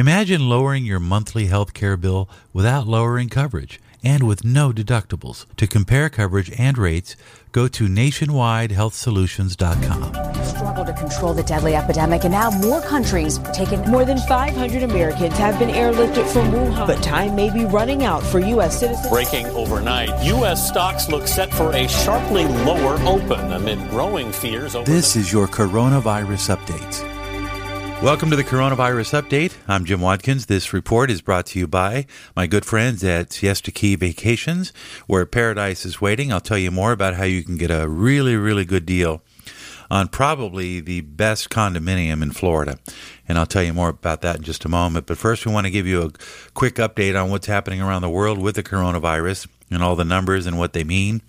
Imagine lowering your monthly health care bill without lowering coverage and with no deductibles. To compare coverage and rates, go to nationwidehealthsolutions.com. Struggle to control the deadly epidemic, and now more countries are taking. More than 500 Americans have been airlifted from Wuhan, but time may be running out for U.S. citizens. Breaking overnight, U.S. stocks look set for a sharply lower open amid growing fears. Over this is your coronavirus update. Welcome to the Coronavirus Update. I'm Jim Watkins. This report is brought to you by my good friends at Siesta Key Vacations, where paradise is waiting. I'll tell you more about how you can get a really, really good deal on probably the best condominium in Florida. And I'll tell you more about that in just a moment. But first, we want to give you a quick update on what's happening around the world with the coronavirus and all the numbers and what they mean.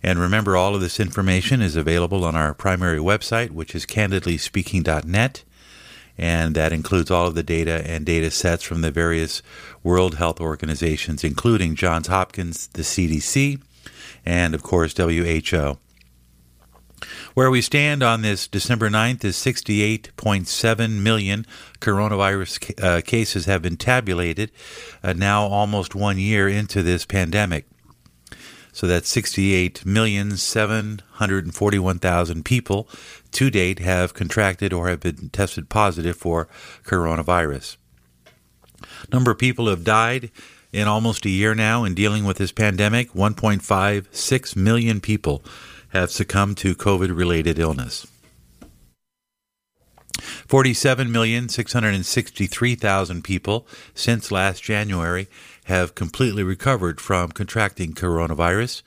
And remember, all of this information is available on our primary website, which is candidlyspeaking.net and that includes all of the data and data sets from the various World Health Organizations, including Johns Hopkins, the CDC, and of course WHO. Where we stand on this December 9th is 68.7 million coronavirus uh, cases have been tabulated, uh, now almost one year into this pandemic. So that's 68,741,000 people to date have contracted or have been tested positive for coronavirus. Number of people have died in almost a year now in dealing with this pandemic. 1.56 million people have succumbed to COVID related illness. 47,663,000 people since last January have completely recovered from contracting coronavirus.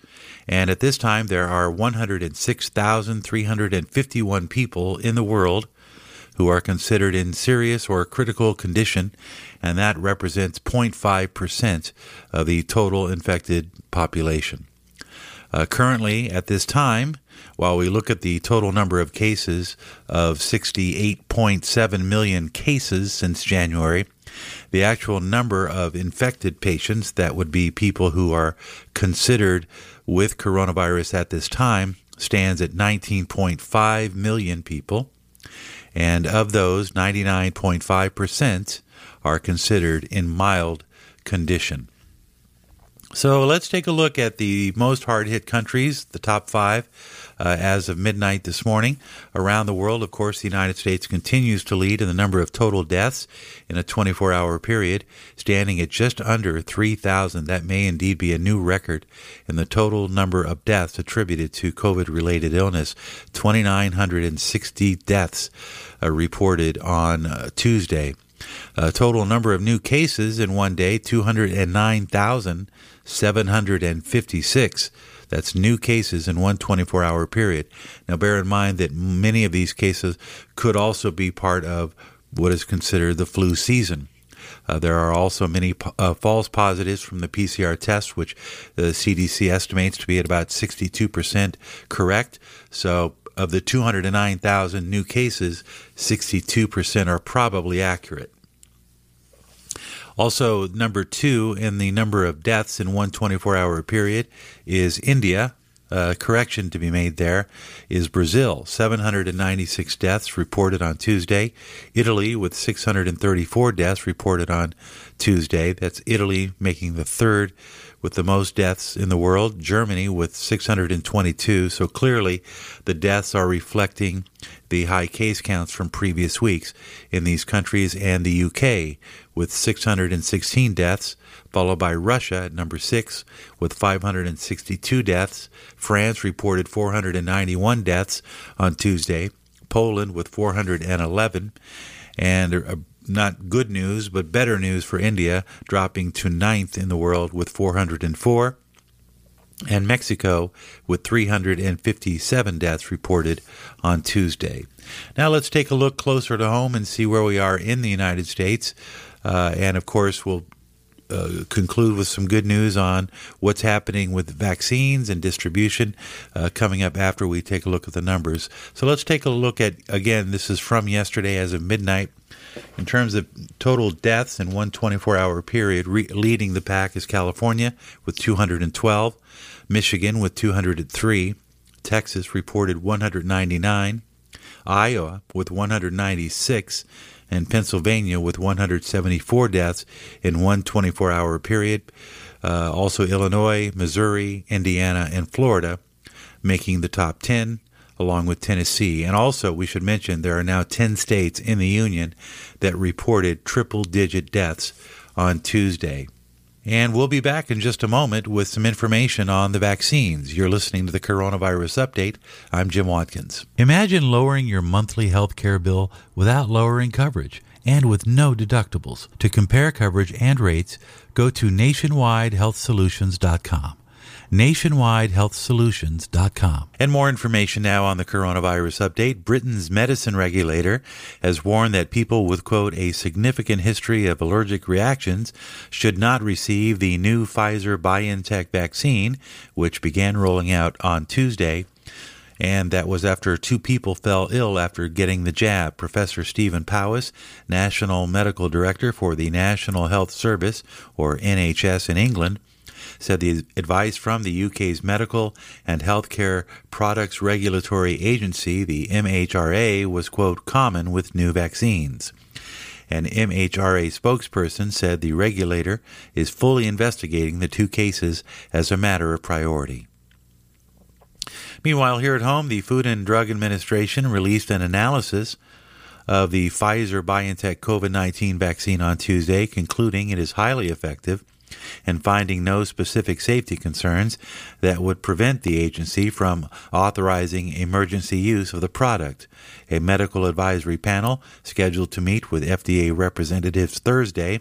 And at this time, there are 106,351 people in the world who are considered in serious or critical condition, and that represents 0.5% of the total infected population. Uh, currently, at this time, while we look at the total number of cases of 68.7 million cases since January, the actual number of infected patients, that would be people who are considered with coronavirus at this time, stands at 19.5 million people. And of those, 99.5% are considered in mild condition. So let's take a look at the most hard hit countries, the top five, uh, as of midnight this morning. Around the world, of course, the United States continues to lead in the number of total deaths in a 24 hour period, standing at just under 3,000. That may indeed be a new record in the total number of deaths attributed to COVID related illness 2,960 deaths uh, reported on uh, Tuesday. A total number of new cases in one day 209,756. That's new cases in one 24 hour period. Now, bear in mind that many of these cases could also be part of what is considered the flu season. Uh, there are also many uh, false positives from the PCR test, which the CDC estimates to be at about 62% correct. So, of the 209,000 new cases, 62% are probably accurate. Also, number two in the number of deaths in one 24 hour period is India. Uh, correction to be made there is Brazil, 796 deaths reported on Tuesday. Italy with 634 deaths reported on Tuesday. That's Italy making the third with the most deaths in the world. Germany with 622. So clearly the deaths are reflecting the high case counts from previous weeks in these countries and the UK with 616 deaths, followed by Russia at number 6 with 562 deaths. France reported 491 deaths on Tuesday, Poland with 411, and uh, not good news, but better news for India, dropping to ninth in the world with 404 and Mexico with 357 deaths reported on Tuesday. Now let's take a look closer to home and see where we are in the United States. Uh, and of course, we'll uh, conclude with some good news on what's happening with vaccines and distribution uh, coming up after we take a look at the numbers. So let's take a look at, again, this is from yesterday as of midnight. In terms of total deaths in one 24 hour period, re- leading the pack is California with 212. Michigan with 203, Texas reported 199, Iowa with 196, and Pennsylvania with 174 deaths in one 24 hour period. Uh, also, Illinois, Missouri, Indiana, and Florida making the top 10, along with Tennessee. And also, we should mention there are now 10 states in the Union that reported triple digit deaths on Tuesday. And we'll be back in just a moment with some information on the vaccines. You're listening to the Coronavirus Update. I'm Jim Watkins. Imagine lowering your monthly health care bill without lowering coverage and with no deductibles. To compare coverage and rates, go to nationwidehealthsolutions.com nationwidehealthsolutions.com. And more information now on the coronavirus update. Britain's medicine regulator has warned that people with, quote, a significant history of allergic reactions should not receive the new Pfizer BioNTech vaccine, which began rolling out on Tuesday and that was after two people fell ill after getting the jab. Professor Stephen Powis, National Medical Director for the National Health Service, or NHS in England, said the advice from the UK's Medical and Healthcare Products Regulatory Agency, the MHRA, was, quote, common with new vaccines. An MHRA spokesperson said the regulator is fully investigating the two cases as a matter of priority. Meanwhile, here at home, the Food and Drug Administration released an analysis of the Pfizer BioNTech COVID 19 vaccine on Tuesday, concluding it is highly effective and finding no specific safety concerns that would prevent the agency from authorizing emergency use of the product. A medical advisory panel scheduled to meet with FDA representatives Thursday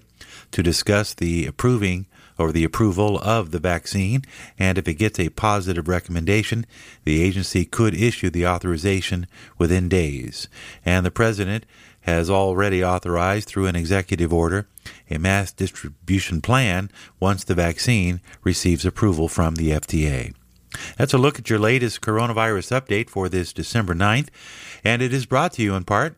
to discuss the approving or the approval of the vaccine, and if it gets a positive recommendation, the agency could issue the authorization within days. And the president has already authorized through an executive order a mass distribution plan once the vaccine receives approval from the FDA. That's a look at your latest coronavirus update for this December 9th, and it is brought to you in part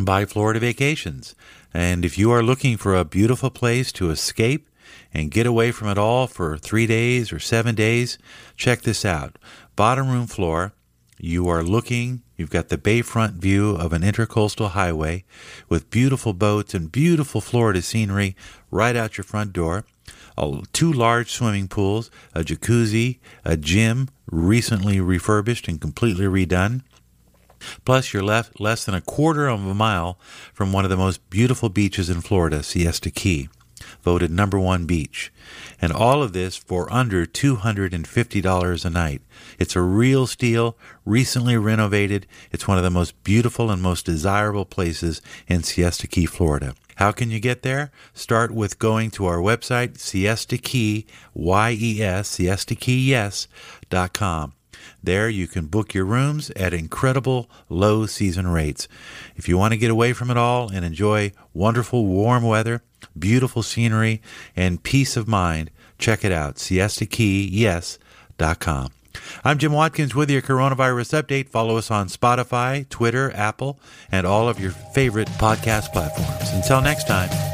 by Florida Vacations. And if you are looking for a beautiful place to escape and get away from it all for three days or seven days, check this out. Bottom room floor you are looking, you've got the bayfront view of an intercoastal highway with beautiful boats and beautiful Florida scenery right out your front door. two large swimming pools, a jacuzzi, a gym recently refurbished and completely redone. Plus, you're left less than a quarter of a mile from one of the most beautiful beaches in Florida, Siesta Key voted number one beach. And all of this for under $250 a night. It's a real steal, recently renovated. It's one of the most beautiful and most desirable places in Siesta Key, Florida. How can you get there? Start with going to our website, Siesta Key, Y-E-S, siesta key, yes, dot com. There you can book your rooms at incredible low season rates. If you want to get away from it all and enjoy wonderful warm weather, beautiful scenery, and peace of mind, check it out. SiestaKeyYes.com. I'm Jim Watkins with your coronavirus update. Follow us on Spotify, Twitter, Apple, and all of your favorite podcast platforms. Until next time.